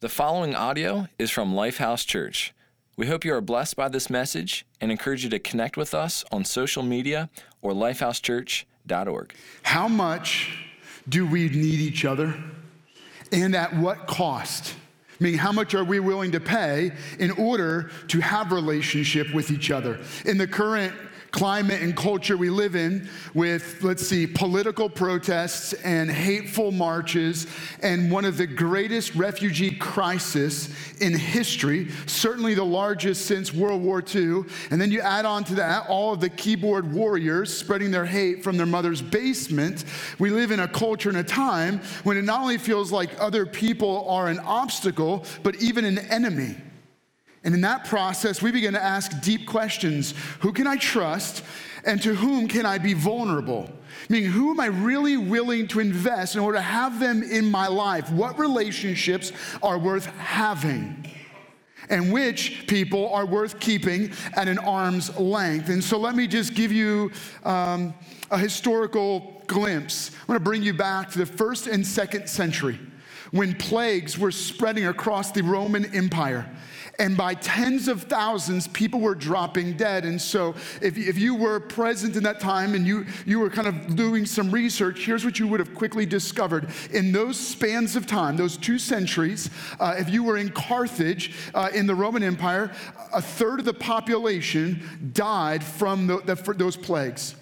The following audio is from Lifehouse Church. We hope you are blessed by this message and encourage you to connect with us on social media or lifehousechurch.org. How much do we need each other? And at what cost? I mean, how much are we willing to pay in order to have relationship with each other? In the current climate and culture we live in with, let's see, political protests and hateful marches and one of the greatest refugee crises in history, certainly the largest since World War II. And then you add on to that all of the keyboard warriors spreading their hate from their mother's basement. We live in a culture and a time when it not only feels like other people are an obstacle, but even an enemy. And in that process, we begin to ask deep questions Who can I trust? And to whom can I be vulnerable? Meaning, who am I really willing to invest in order to have them in my life? What relationships are worth having? And which people are worth keeping at an arm's length? And so, let me just give you um, a historical glimpse. I'm gonna bring you back to the first and second century when plagues were spreading across the Roman Empire and by tens of thousands, people were dropping dead. And so, if, if you were present in that time and you, you were kind of doing some research, here's what you would have quickly discovered. In those spans of time, those two centuries, uh, if you were in Carthage uh, in the Roman Empire, a third of the population died from the, the, those plagues.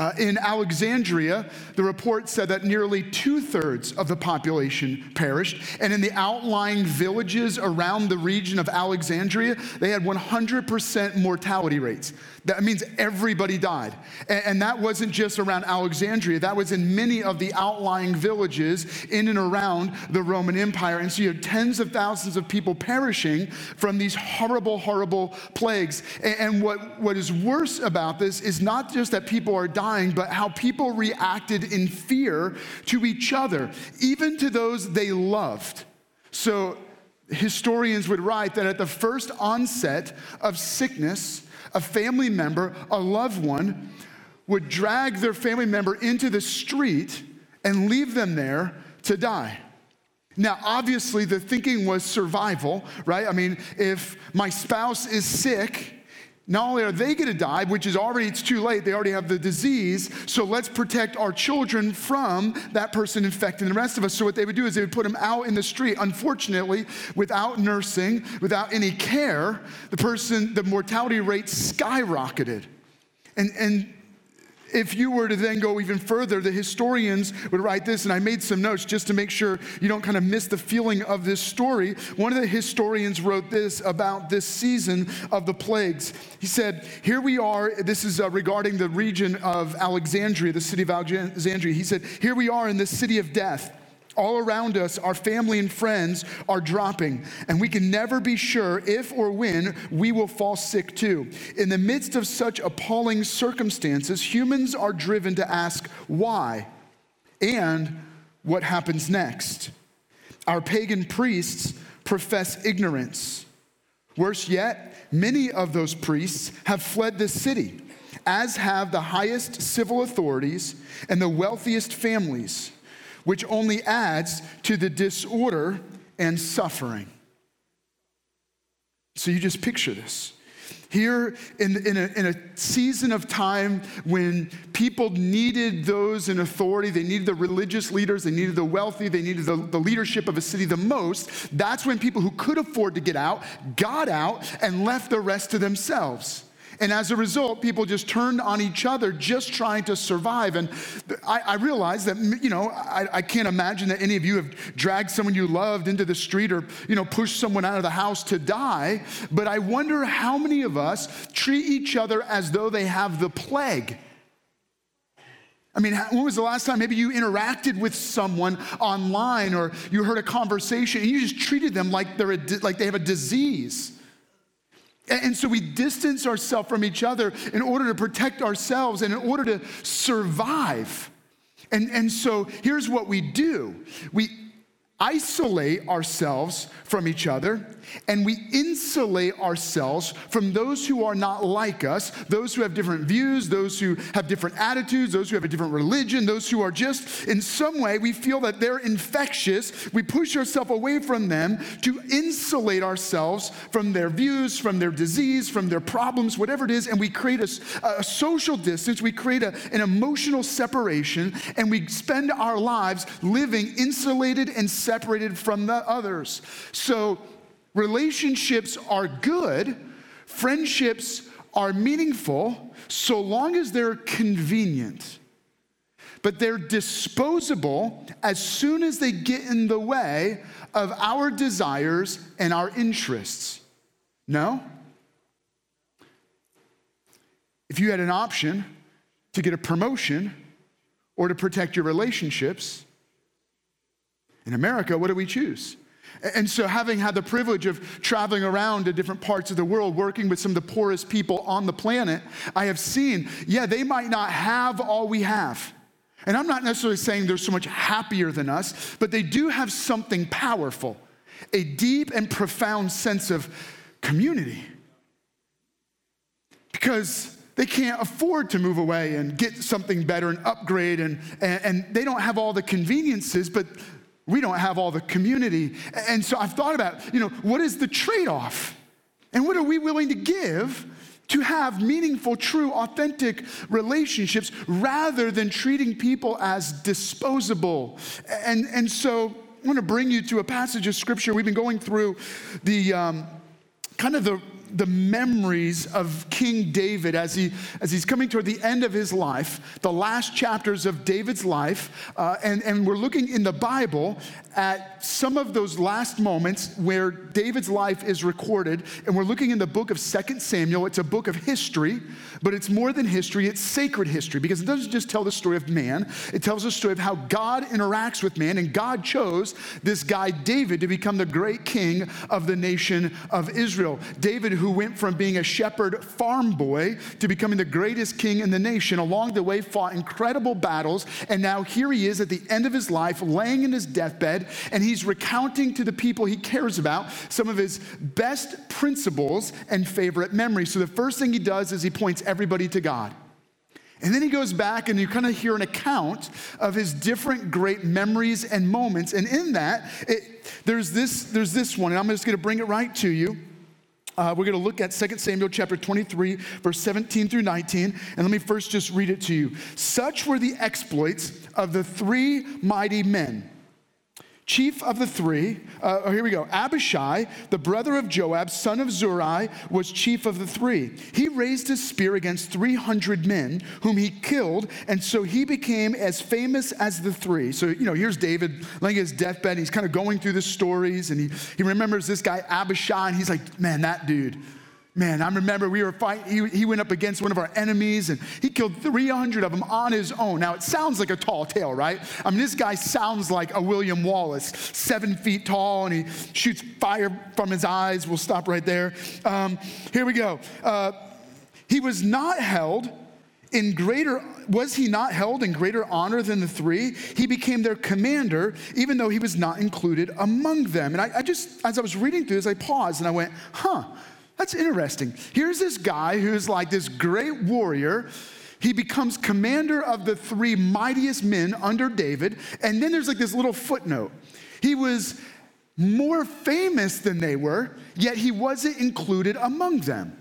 Uh, in Alexandria, the report said that nearly two thirds of the population perished. And in the outlying villages around the region of Alexandria, they had 100% mortality rates. That means everybody died. And, and that wasn't just around Alexandria, that was in many of the outlying villages in and around the Roman Empire. And so you had tens of thousands of people perishing from these horrible, horrible plagues. And, and what, what is worse about this is not just that people are dying, but how people reacted in fear to each other, even to those they loved. So, historians would write that at the first onset of sickness, a family member, a loved one, would drag their family member into the street and leave them there to die. Now, obviously, the thinking was survival, right? I mean, if my spouse is sick, not only are they going to die, which is already, it's too late, they already have the disease, so let's protect our children from that person infecting the rest of us. So, what they would do is they would put them out in the street. Unfortunately, without nursing, without any care, the person, the mortality rate skyrocketed. And, and if you were to then go even further, the historians would write this, and I made some notes just to make sure you don't kind of miss the feeling of this story. One of the historians wrote this about this season of the plagues. He said, Here we are, this is uh, regarding the region of Alexandria, the city of Alexandria. He said, Here we are in the city of death all around us, our family and friends are dropping, and we can never be sure if or when we will fall sick too. In the midst of such appalling circumstances, humans are driven to ask why and what happens next. Our pagan priests profess ignorance. Worse yet, many of those priests have fled this city, as have the highest civil authorities and the wealthiest families which only adds to the disorder and suffering. So you just picture this. Here, in, in, a, in a season of time when people needed those in authority, they needed the religious leaders, they needed the wealthy, they needed the, the leadership of a city the most, that's when people who could afford to get out got out and left the rest to themselves. And as a result, people just turned on each other just trying to survive. And I, I realize that, you know, I, I, can't imagine that any of you have dragged someone you loved into the street or, you know, pushed someone out of the house to die. But I wonder how many of us treat each other as though they have the plague. I mean, when was the last time maybe you interacted with someone online or you heard a conversation and you just treated them like, they're a, like they have a disease? And so we distance ourselves from each other in order to protect ourselves and in order to survive. And, and so here's what we do we isolate ourselves from each other and we insulate ourselves from those who are not like us, those who have different views, those who have different attitudes, those who have a different religion, those who are just in some way we feel that they're infectious. We push ourselves away from them to insulate ourselves from their views, from their disease, from their problems, whatever it is, and we create a, a social distance, we create a, an emotional separation, and we spend our lives living insulated and separated from the others. So, relationships are good, friendships are meaningful, so long as they're convenient. But they're disposable as soon as they get in the way of our desires and our interests. No? If you had an option to get a promotion or to protect your relationships, in America, what do we choose? And so, having had the privilege of traveling around to different parts of the world, working with some of the poorest people on the planet, I have seen, yeah, they might not have all we have. And I'm not necessarily saying they're so much happier than us, but they do have something powerful a deep and profound sense of community. Because they can't afford to move away and get something better and upgrade, and, and, and they don't have all the conveniences, but we don't have all the community. And so I've thought about, you know, what is the trade off? And what are we willing to give to have meaningful, true, authentic relationships rather than treating people as disposable? And, and so I want to bring you to a passage of scripture. We've been going through the um, kind of the the memories of King David as, he, as he's coming toward the end of his life, the last chapters of David's life. Uh, and, and we're looking in the Bible at some of those last moments where David's life is recorded. And we're looking in the book of Second Samuel. It's a book of history, but it's more than history, it's sacred history because it doesn't just tell the story of man, it tells the story of how God interacts with man. And God chose this guy, David, to become the great king of the nation of Israel. David, who went from being a shepherd farm boy to becoming the greatest king in the nation, along the way fought incredible battles. And now here he is at the end of his life, laying in his deathbed, and he's recounting to the people he cares about some of his best principles and favorite memories. So the first thing he does is he points everybody to God. And then he goes back and you kind of hear an account of his different great memories and moments. And in that, it, there's, this, there's this one, and I'm just going to bring it right to you. Uh, we're going to look at 2 Samuel chapter 23, verse 17 through 19. And let me first just read it to you. Such were the exploits of the three mighty men chief of the three. Uh, oh, here we go. Abishai, the brother of Joab, son of Zeruiah, was chief of the three. He raised his spear against 300 men, whom he killed, and so he became as famous as the three. So, you know, here's David laying his deathbed. He's kind of going through the stories, and he, he remembers this guy, Abishai, and he's like, man, that dude Man, I remember we were fighting, he, he, went up against one of our enemies and he killed 300 of them on his own. Now, it sounds like a tall tale, right? I mean, this guy sounds like a William Wallace, seven feet tall, and he shoots fire from his eyes. We'll stop right there. Um, here we go. Uh, he was not held in greater was he not held in greater honor than the three he became their commander even though he was not included among them and I, I just as i was reading through this i paused and i went huh that's interesting. Here's this guy who's like this great warrior. He becomes commander of the three mightiest men under David. And then there's like this little footnote. He was more famous than they were, yet he wasn't included among them.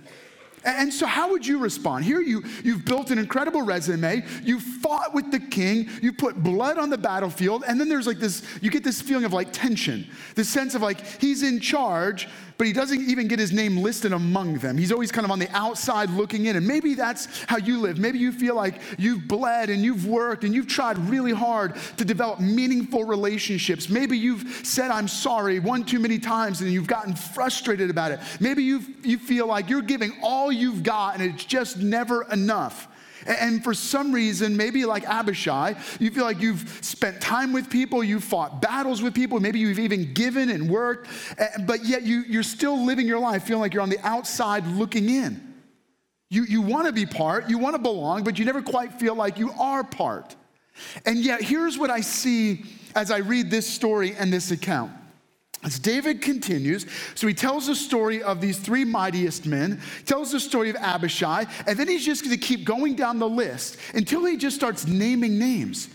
And so, how would you respond? Here, you, you've built an incredible resume. You fought with the king. You put blood on the battlefield. And then there's like this, you get this feeling of like tension, this sense of like he's in charge, but he doesn't even get his name listed among them. He's always kind of on the outside looking in. And maybe that's how you live. Maybe you feel like you've bled and you've worked and you've tried really hard to develop meaningful relationships. Maybe you've said, I'm sorry one too many times and you've gotten frustrated about it. Maybe you you feel like you're giving all you've got and it's just never enough. And for some reason, maybe like Abishai, you feel like you've spent time with people, you've fought battles with people, maybe you've even given and worked, but yet you, you're still living your life feeling like you're on the outside looking in. You, you want to be part, you want to belong, but you never quite feel like you are part. And yet, here's what I see as I read this story and this account. As David continues, so he tells the story of these three mightiest men, tells the story of Abishai, and then he's just going to keep going down the list until he just starts naming names.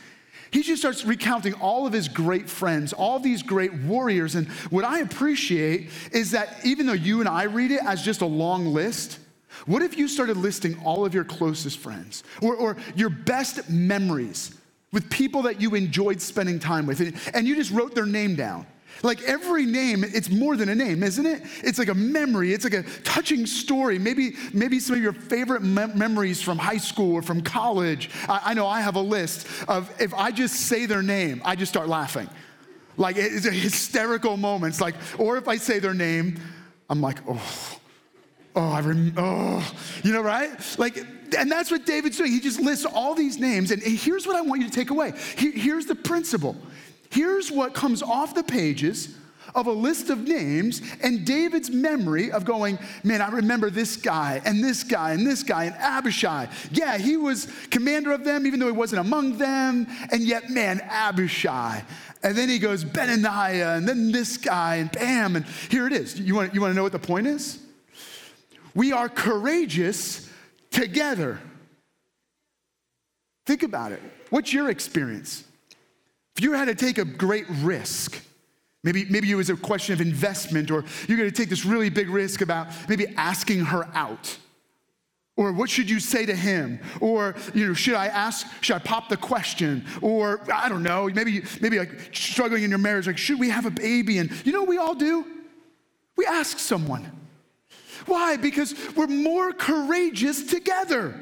He just starts recounting all of his great friends, all these great warriors. And what I appreciate is that even though you and I read it as just a long list, what if you started listing all of your closest friends or, or your best memories with people that you enjoyed spending time with, and, and you just wrote their name down? Like every name, it's more than a name, isn't it? It's like a memory. It's like a touching story. Maybe, maybe some of your favorite memories from high school or from college. I, I, know I have a list of if I just say their name, I just start laughing. Like it's a hysterical moments. Like, or if I say their name, I'm like, oh, oh, I remember, oh, you know, right? Like, and that's what David's doing. He just lists all these names. And here's what I want you to take away. Here's the principle. Here's what comes off the pages of a list of names and David's memory of going, man, I remember this guy and this guy and this guy and Abishai. Yeah, he was commander of them, even though he wasn't among them. And yet, man, Abishai. And then he goes, Benaniah, and then this guy, and bam, and here it is. You want, you want to know what the point is? We are courageous together. Think about it. What's your experience? If you had to take a great risk, maybe, maybe it was a question of investment, or you're gonna take this really big risk about maybe asking her out. Or what should you say to him? Or you know, should I ask? Should I pop the question? Or I don't know. Maybe maybe like struggling in your marriage, like should we have a baby? And you know what we all do? We ask someone. Why? Because we're more courageous together.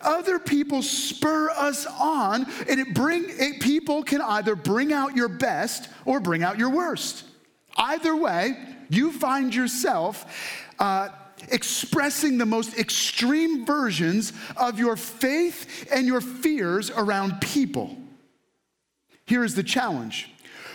Other people spur us on, and it bring it, people can either bring out your best or bring out your worst. Either way, you find yourself uh, expressing the most extreme versions of your faith and your fears around people. Here is the challenge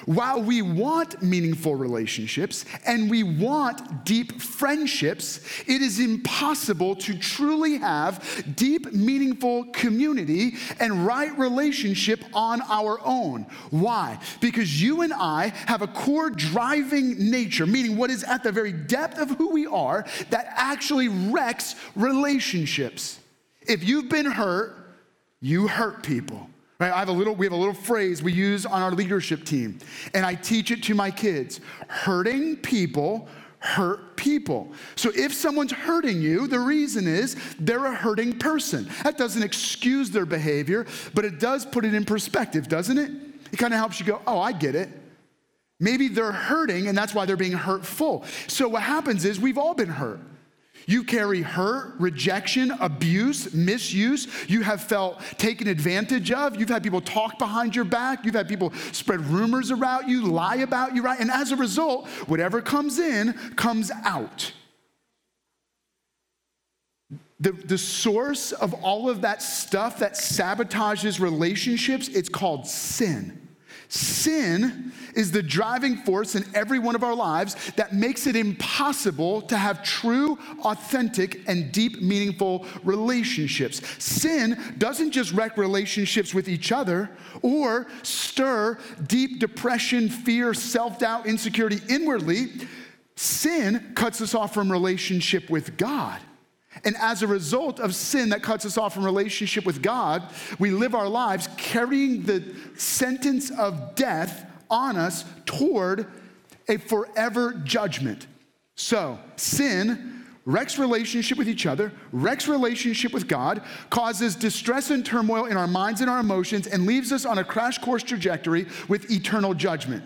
while we want meaningful relationships and we want deep friendships, it is impossible to truly have deep, meaningful community and right relationship on our own. Why? Because you and I have a core driving nature, meaning what is at the very depth of who we are, that actually wrecks relationships. If you've been hurt, you hurt people. Right? I have a little, we have a little phrase we use on our leadership team, and I teach it to my kids. Hurting people hurt people. So if someone's hurting you, the reason is they're a hurting person. That doesn't excuse their behavior, but it does put it in perspective, doesn't it? It kind of helps you go, oh, I get it. Maybe they're hurting and that's why they're being hurtful. So what happens is we've all been hurt. You carry hurt, rejection, abuse, misuse. You have felt taken advantage of. You've had people talk behind your back. You've had people spread rumors about you, lie about you, right? And as a result, whatever comes in comes out. The, the source of all of that stuff that sabotages relationships, it's called sin. Sin is the driving force in every one of our lives that makes it impossible to have true, authentic, and deep, meaningful relationships. Sin doesn't just wreck relationships with each other or stir deep depression, fear, self doubt, insecurity inwardly. Sin cuts us off from relationship with God. And as a result of sin that cuts us off from relationship with God, we live our lives carrying the sentence of death on us toward a forever judgment. So, sin wrecks relationship with each other, wrecks relationship with God, causes distress and turmoil in our minds and our emotions, and leaves us on a crash course trajectory with eternal judgment.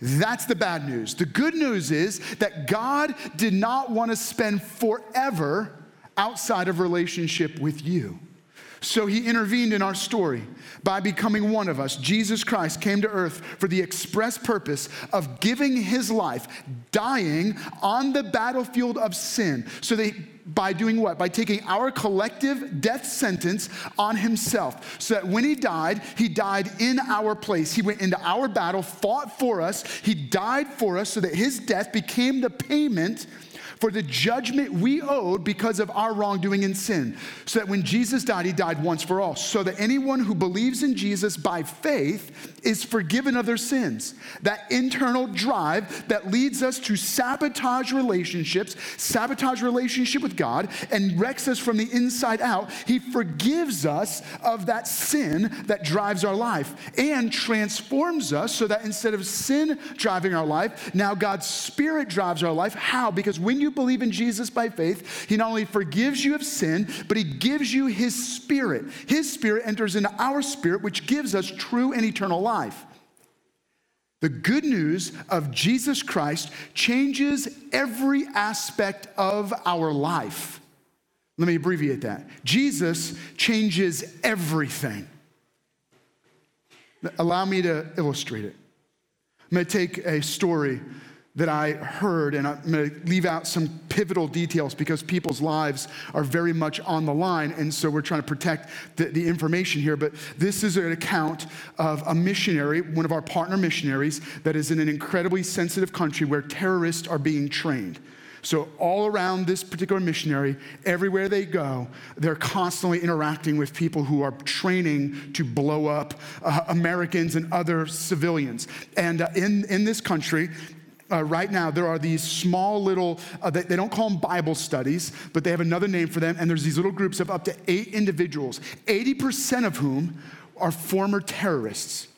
That's the bad news. The good news is that God did not want to spend forever outside of relationship with you. So he intervened in our story by becoming one of us. Jesus Christ came to earth for the express purpose of giving his life, dying on the battlefield of sin. So that by doing what? By taking our collective death sentence on himself. So that when he died, he died in our place. He went into our battle, fought for us. He died for us so that his death became the payment for the judgment we owed because of our wrongdoing and sin. So that when Jesus died, he died once for all. So that anyone who believes in Jesus by faith is forgiven of their sins. That internal drive that leads us to sabotage relationships, sabotage relationship with God, and wrecks us from the inside out, he forgives us of that sin that drives our life and transforms us so that instead of sin driving our life, now God's Spirit drives our life. How? Because when you believe in Jesus by faith, He not only forgives you of sin, but He gives you His Spirit. His Spirit enters into our spirit, which gives us true and eternal life. The good news of Jesus Christ changes every aspect of our life. Let me abbreviate that. Jesus changes everything. Allow me to illustrate it. I'm going to take a story that I heard, and I'm going to leave out some pivotal details because people's lives are very much on the line, and so we're trying to protect the, the, information here. But this is an account of a missionary, one of our partner missionaries, that is in an incredibly sensitive country where terrorists are being trained. So, all around this particular missionary, everywhere they go, they're constantly interacting with people who are training to blow up uh, Americans and other civilians. And uh, in, in this country, uh, right now, there are these small little, uh, they, they, don't call them Bible studies, but they have another name for them. And there's these little groups of up to eight individuals, 80% of whom are former terrorists.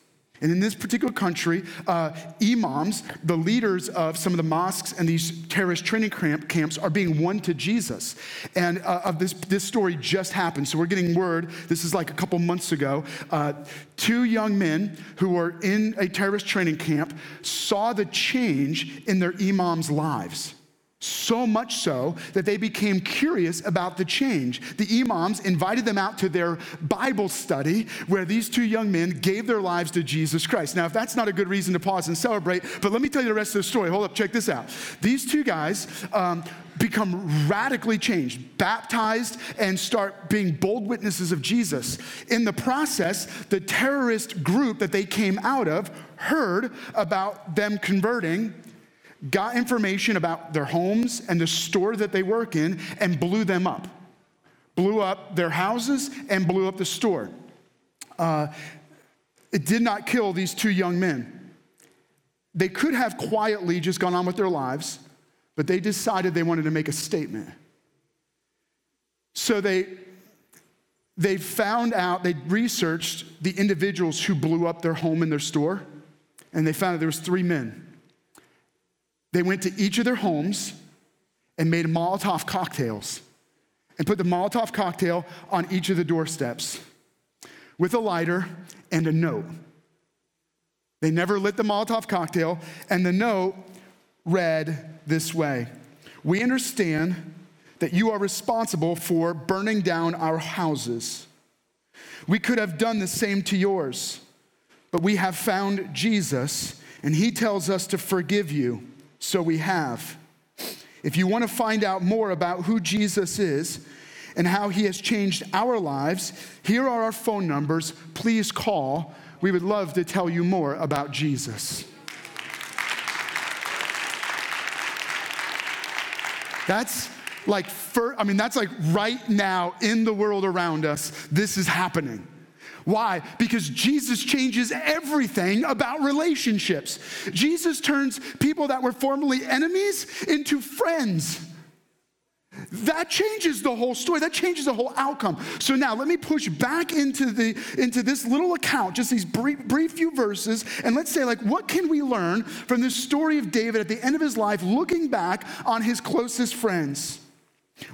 And in this particular country, uh, imams, the leaders of some of the mosques and these terrorist training camps, are being won to Jesus. And uh, of this, this story just happened. So we're getting word, this is like a couple months ago. Uh, two young men who were in a terrorist training camp saw the change in their imams' lives. So much so that they became curious about the change. The imams invited them out to their Bible study where these two young men gave their lives to Jesus Christ. Now, if that's not a good reason to pause and celebrate, but let me tell you the rest of the story. Hold up, check this out. These two guys um, become radically changed, baptized, and start being bold witnesses of Jesus. In the process, the terrorist group that they came out of heard about them converting got information about their homes and the store that they work in and blew them up. Blew up their houses and blew up the store. Uh, it did not kill these two young men. They could have quietly just gone on with their lives, but they decided they wanted to make a statement. So they, they found out, they researched the individuals who blew up their home and their store, and they found that there was three men. They went to each of their homes and made Molotov cocktails and put the Molotov cocktail on each of the doorsteps with a lighter and a note. They never lit the Molotov cocktail, and the note read this way We understand that you are responsible for burning down our houses. We could have done the same to yours, but we have found Jesus, and he tells us to forgive you so we have. If you want to find out more about who Jesus is and how he has changed our lives, here are our phone numbers. Please call. We would love to tell you more about Jesus. That's like, for, I mean, that's like right now in the world around us, this is happening. Why? Because Jesus changes everything about relationships. Jesus turns people that were formerly enemies into friends. That changes the whole story. That changes the whole outcome. So now let me push back into the into this little account, just these brief, brief few verses, and let's say like what can we learn from this story of David at the end of his life, looking back on his closest friends?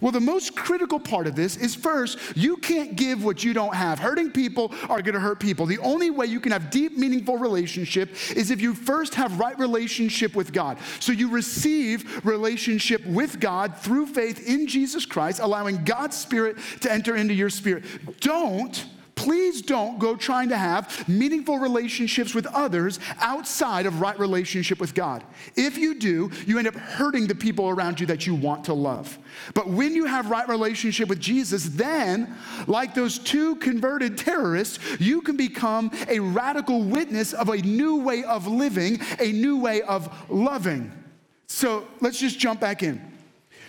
Well, the most critical part of this is first, you can't give what you don't have. Hurting people are going to hurt people. The only way you can have deep, meaningful relationship is if you first have right relationship with God. So you receive relationship with God through faith in Jesus Christ, allowing God's Spirit to enter into your spirit. Don't please don't go trying to have meaningful relationships with others outside of right relationship with God. If you do, you end up hurting the people around you that you want to love. But when you have right relationship with Jesus, then, like those two converted terrorists, you can become a radical witness of a new way of living, a new way of loving. So let's just jump back in.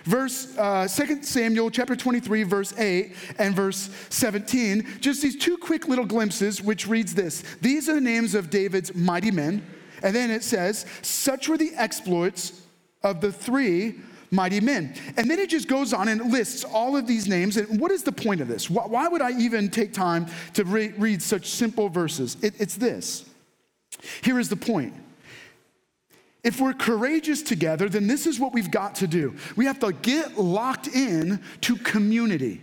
Verse uh, 2 samuel chapter 23 verse 8 and verse 17 just these two quick little glimpses which reads this. These are the names of david's mighty men. And then it says such were the exploits of the three mighty men. And then it just goes on and lists all of these names. And what is the point of this? Why, would i even take time to re- read such simple verses? It, it's this. Here is the point if we're courageous together, then this is what we've got to do. We have to get locked in to community.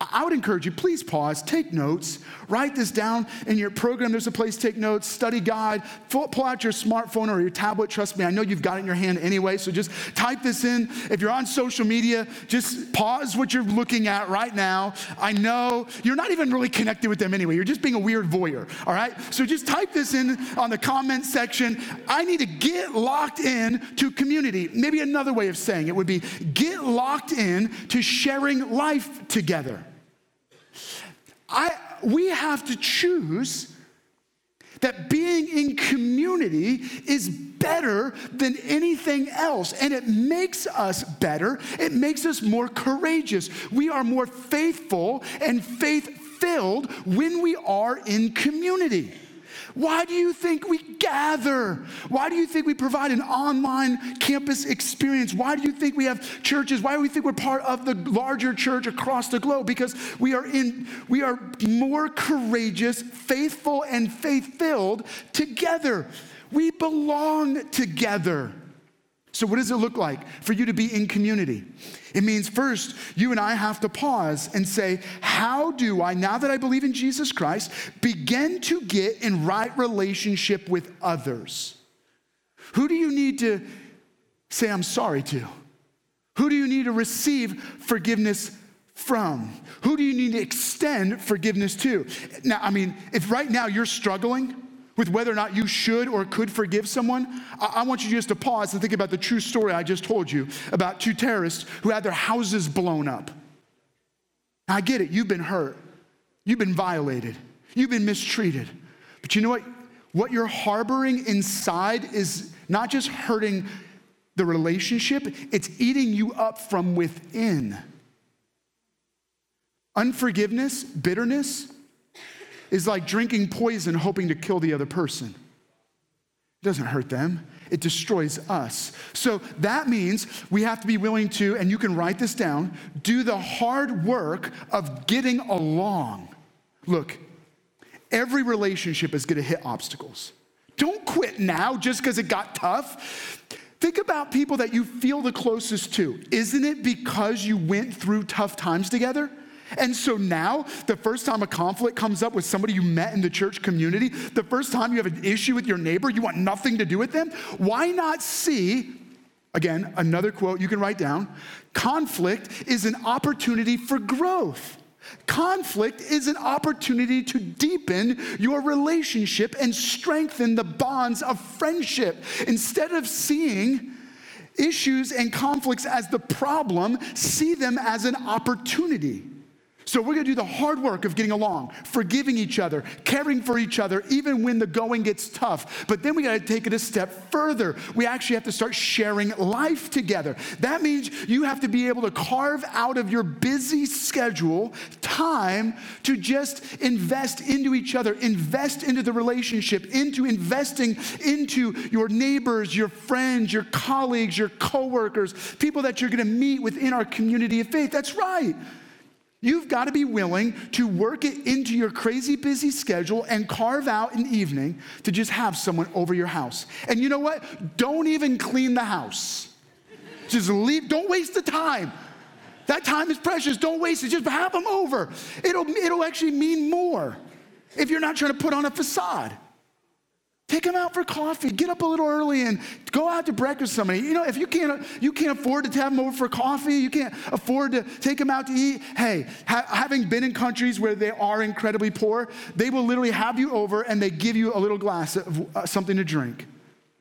I would encourage you, please pause, take notes, write this down in your program. There's a place to take notes, study guide, pull out your smartphone or your tablet. Trust me, I know you've got it in your hand anyway, so just type this in. If you're on social media, just pause what you're looking at right now. I know you're not even really connected with them anyway, you're just being a weird voyeur, all right? So just type this in on the comment section. I need to get locked in to community. Maybe another way of saying it would be get locked in to sharing life together. I, we have to choose that being in community is better than anything else. And it makes us better, it makes us more courageous. We are more faithful and faith filled when we are in community. Why do you think we gather? Why do you think we provide an online campus experience? Why do you think we have churches? Why do we think we're part of the larger church across the globe? Because we are in we are more courageous, faithful and faith-filled together. We belong together. So, what does it look like for you to be in community? It means first, you and I have to pause and say, How do I, now that I believe in Jesus Christ, begin to get in right relationship with others? Who do you need to say, I'm sorry to? Who do you need to receive forgiveness from? Who do you need to extend forgiveness to? Now, I mean, if right now you're struggling, with whether or not you should or could forgive someone, I, want you just to pause and think about the true story I just told you about two terrorists who had their houses blown up. I get it, you've been hurt, you've been violated, you've been mistreated. But you know what? What you're harboring inside is not just hurting the relationship, it's eating you up from within. Unforgiveness, bitterness, is like drinking poison hoping to kill the other person. It doesn't hurt them, it destroys us. So that means we have to be willing to, and you can write this down, do the hard work of getting along. Look, every relationship is gonna hit obstacles. Don't quit now just because it got tough. Think about people that you feel the closest to. Isn't it because you went through tough times together? And so now, the first time a conflict comes up with somebody you met in the church community, the first time you have an issue with your neighbor, you want nothing to do with them, why not see, again, another quote you can write down conflict is an opportunity for growth. Conflict is an opportunity to deepen your relationship and strengthen the bonds of friendship. Instead of seeing issues and conflicts as the problem, see them as an opportunity. So we're gonna do the hard work of getting along, forgiving each other, caring for each other, even when the going gets tough. But then we gotta take it a step further. We actually have to start sharing life together. That means you have to be able to carve out of your busy schedule time to just invest into each other, invest into the relationship, into investing into your neighbors, your friends, your colleagues, your coworkers, people that you're gonna meet within our community of faith. That's right. You've got to be willing to work it into your crazy busy schedule and carve out an evening to just have someone over your house. And you know what? Don't even clean the house. Just leave, don't waste the time. That time is precious. Don't waste it. Just have them over. It'll, it'll actually mean more if you're not trying to put on a facade. Take them out for coffee. Get up a little early and go out to breakfast with somebody. You know, if you can't, you can't afford to have them over for coffee, you can't afford to take them out to eat. Hey, ha- having been in countries where they are incredibly poor, they will literally have you over and they give you a little glass of uh, something to drink. I'm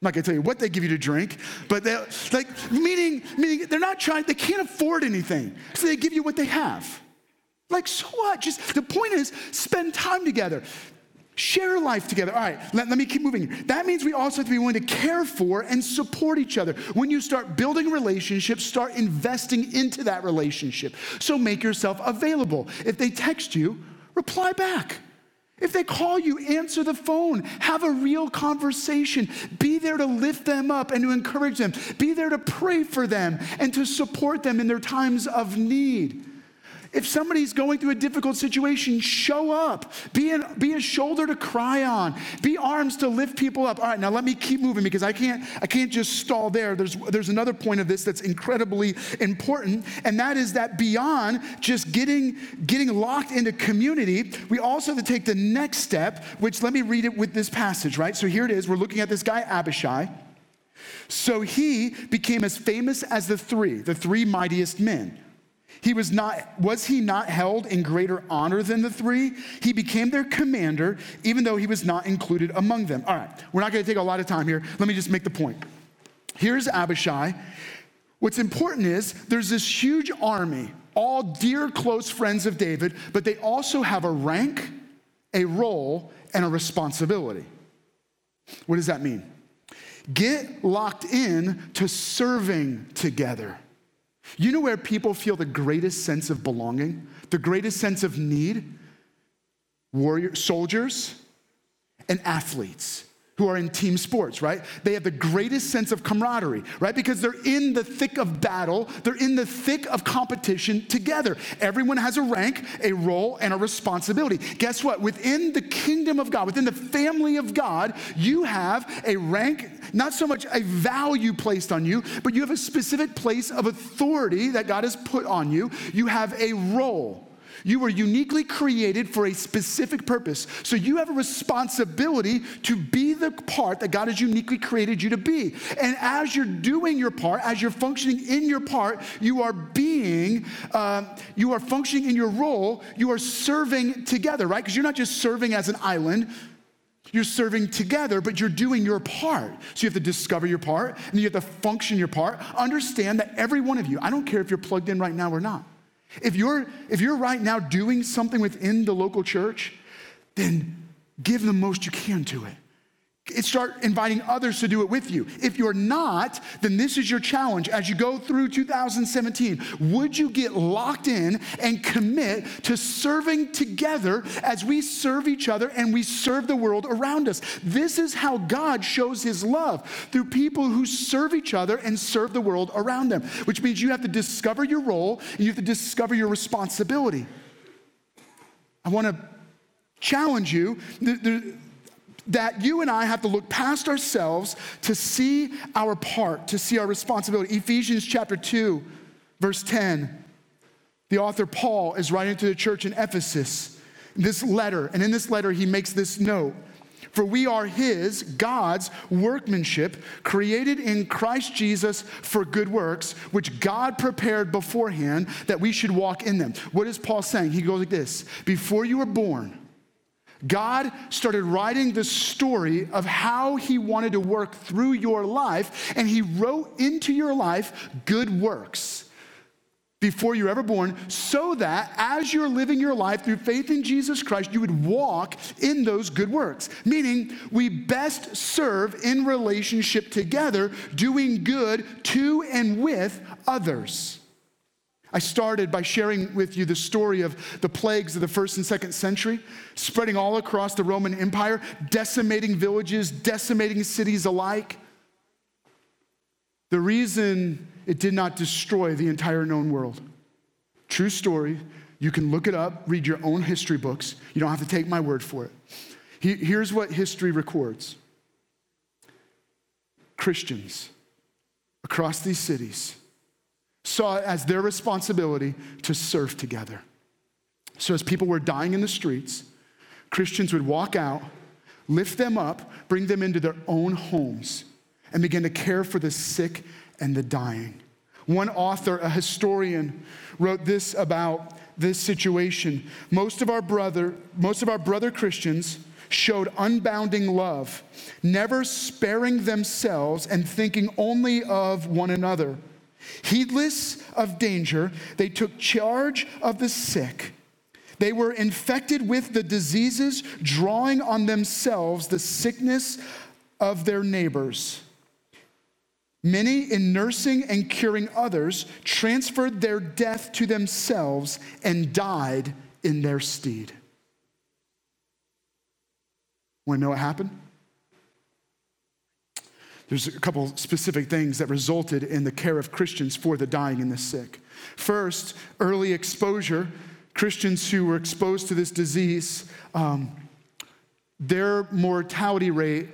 not gonna tell you what they give you to drink, but they like meaning meaning they're not trying. They can't afford anything, so they give you what they have. Like so what? Just the point is, spend time together. Share life together. All right, let, let me keep moving. That means we also have to be willing to care for and support each other. When you start building relationships, start investing into that relationship. So make yourself available. If they text you, reply back. If they call you, answer the phone. Have a real conversation. Be there to lift them up and to encourage them. Be there to pray for them and to support them in their times of need. If somebody's going through a difficult situation, show up. Be, an, be a shoulder to cry on. Be arms to lift people up. All right, now let me keep moving because I can't, I can't just stall there. There's, there's another point of this that's incredibly important, and that is that beyond just getting, getting locked into community, we also have to take the next step, which let me read it with this passage, right? So here it is. We're looking at this guy, Abishai. So he became as famous as the three, the three mightiest men. He was not, was he not held in greater honor than the three? He became their commander, even though he was not included among them. All right, we're not gonna take a lot of time here. Let me just make the point. Here's Abishai. What's important is there's this huge army, all dear, close friends of David, but they also have a rank, a role, and a responsibility. What does that mean? Get locked in to serving together. You know where people feel the greatest sense of belonging, the greatest sense of need? Warrior soldiers and athletes who are in team sports, right? They have the greatest sense of camaraderie, right? Because they're in the thick of battle, they're in the thick of competition together. Everyone has a rank, a role, and a responsibility. Guess what? Within the kingdom of God, within the family of God, you have a rank, not so much a value placed on you, but you have a specific place of authority that God has put on you. You have a role. You were uniquely created for a specific purpose. So you have a responsibility to be the part that God has uniquely created you to be. And as you're doing your part, as you're functioning in your part, you are being, uh, you are functioning in your role, you are serving together, right? Because you're not just serving as an island. You're serving together, but you're doing your part. So you have to discover your part and you have to function your part. Understand that every one of you, I don't care if you're plugged in right now or not, if you're, if you're right now doing something within the local church, then give the most you can to it start inviting others to do it with you. If you're not, then this is your challenge as you go through 2017. Would you get locked in and commit to serving together as we serve each other and we serve the world around us? This is how God shows his love through people who serve each other and serve the world around them, which means you have to discover your role and you have to discover your responsibility. I want to challenge you that you and I have to look past ourselves to see our part, to see our responsibility. Ephesians chapter 2, verse 10. The author Paul is writing to the church in Ephesus this letter, and in this letter, he makes this note. For we are his, God's workmanship, created in Christ Jesus for good works, which God prepared beforehand that we should walk in them. What is Paul saying? He goes like this Before you were born, God started writing the story of how He wanted to work through your life, and He wrote into your life good works before you're ever born, so that as you're living your life through faith in Jesus Christ, you would walk in those good works. Meaning, we best serve in relationship together, doing good to and with others. I started by sharing with you the story of the plagues of the first and second century, spreading all across the Roman Empire, decimating villages, decimating cities alike. The reason it did not destroy the entire known world. True story. You can look it up, read your own history books. You don't have to take my word for it. Here's what history records Christians across these cities saw it as their responsibility to serve together. So, as people were dying in the streets, Christians would walk out, lift them up, bring them into their own homes, and begin to care for the sick and the dying. One author, a historian, wrote this about this situation. Most of our brother, most of our brother Christians showed unbounding love, never sparing themselves and thinking only of one another. Heedless of danger, they took charge of the sick. They were infected with the diseases, drawing on themselves the sickness of their neighbors. Many, in nursing and curing others, transferred their death to themselves and died in their stead. Want to know what happened? There's a couple specific things that resulted in the care of Christians for the dying and the sick. First, early exposure. Christians who were exposed to this disease, um, their mortality rate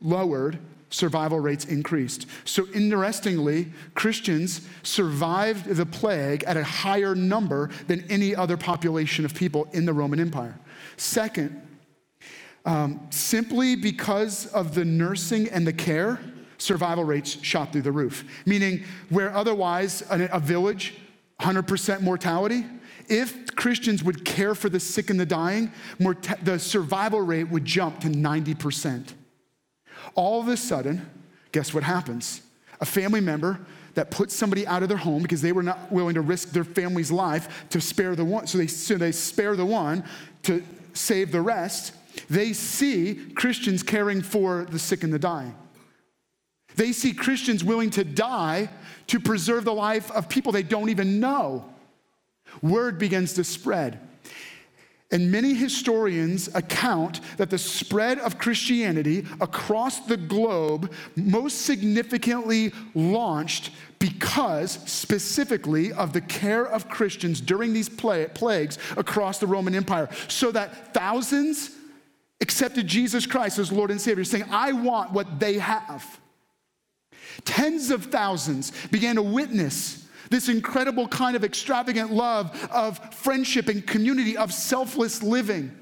lowered, survival rates increased. So, interestingly, Christians survived the plague at a higher number than any other population of people in the Roman Empire. Second, um, simply because of the nursing and the care, survival rates shot through the roof. Meaning, where otherwise a, village, 100% mortality, if Christians would care for the sick and the dying, the survival rate would jump to 90%. All of a sudden, guess what happens? A family member that puts somebody out of their home because they were not willing to risk their family's life to spare the one. So they, so they spare the one to save the rest. They see Christians caring for the sick and the dying. They see Christians willing to die to preserve the life of people they don't even know. Word begins to spread. And many historians account that the spread of Christianity across the globe most significantly launched because specifically of the care of Christians during these plagues across the Roman Empire, so that thousands accepted Jesus Christ as Lord and Savior, saying, I want what they have. Tens of thousands began to witness this incredible kind of extravagant love of friendship and community, of selfless living.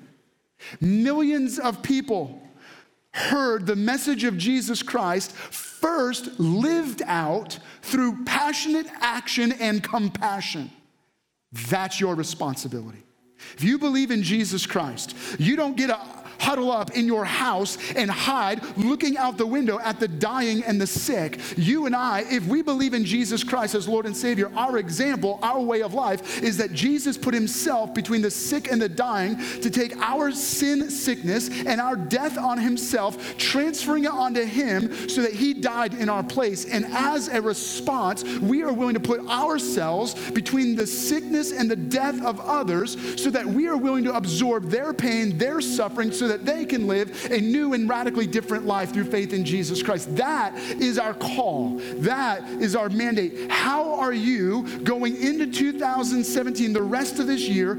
Millions of people heard the message of Jesus Christ first lived out through passionate action and compassion. That's your responsibility. If you believe in Jesus Christ, you don't get a huddle up in your house and hide looking out the window at the dying and the sick. You and I, if we believe in Jesus Christ as Lord and Savior, our example, our way of life is that Jesus put himself between the sick and the dying to take our sin sickness and our death on himself, transferring it onto him so that he died in our place. And as a response, we are willing to put ourselves between the sickness and the death of others so that we are willing to absorb their pain, their suffering, so that they can live a new and radically different life through faith in Jesus Christ. That is our call. That is our mandate. How are you going into 2017, the rest of this year,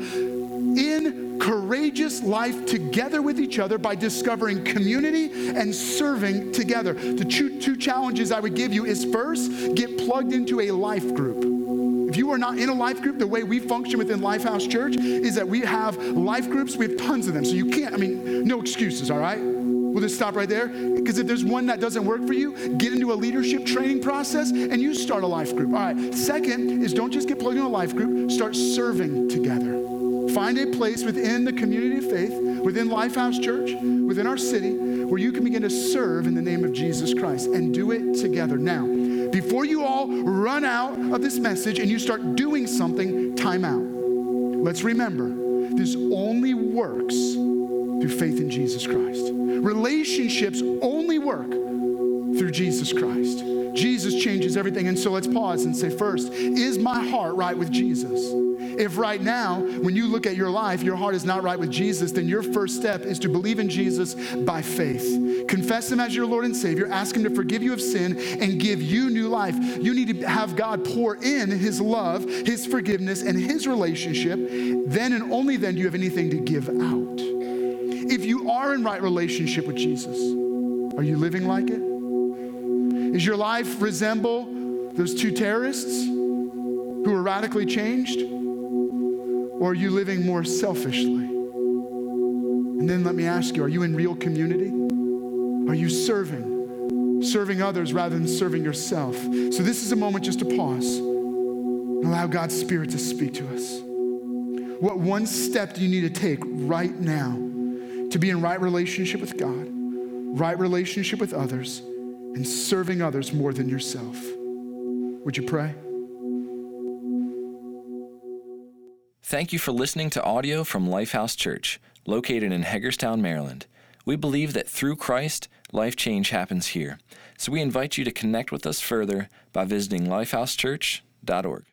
in courageous life together with each other by discovering community and serving together. The two, two, challenges I would give you is first, get plugged into a life group. If you are not in a life group, the way we function within Lifehouse Church is that we have life groups. We have tons of them. So you can't, I mean, no excuses, all right? We'll just stop right there. Because if there's one that doesn't work for you, get into a leadership training process and you start a life group. All right. Second is don't just get plugged into a life group, start serving together. Find a place within the community of faith, within Lifehouse Church, within our city, where you can begin to serve in the name of Jesus Christ and do it together. Now, before you all run out of this message and you start doing something, time out. Let's remember this only works through faith in Jesus Christ. Relationships only work through Jesus Christ. Jesus changes everything. And so let's pause and say, first, is my heart right with Jesus? If right now, when you look at your life, your heart is not right with Jesus, then your first step is to believe in Jesus by faith. Confess Him as your Lord and Savior, ask Him to forgive you of sin and give you new life. You need to have God pour in His love, His forgiveness, and His relationship. Then and only then do you have anything to give out. If you are in right relationship with Jesus, are you living like it? Does your life resemble those two terrorists who were radically changed? Or are you living more selfishly? And then let me ask you are you in real community? Are you serving? Serving others rather than serving yourself. So, this is a moment just to pause and allow God's Spirit to speak to us. What one step do you need to take right now to be in right relationship with God, right relationship with others, and serving others more than yourself? Would you pray? Thank you for listening to audio from Lifehouse Church, located in Hagerstown, Maryland. We believe that through Christ, life change happens here. So we invite you to connect with us further by visiting lifehousechurch.org.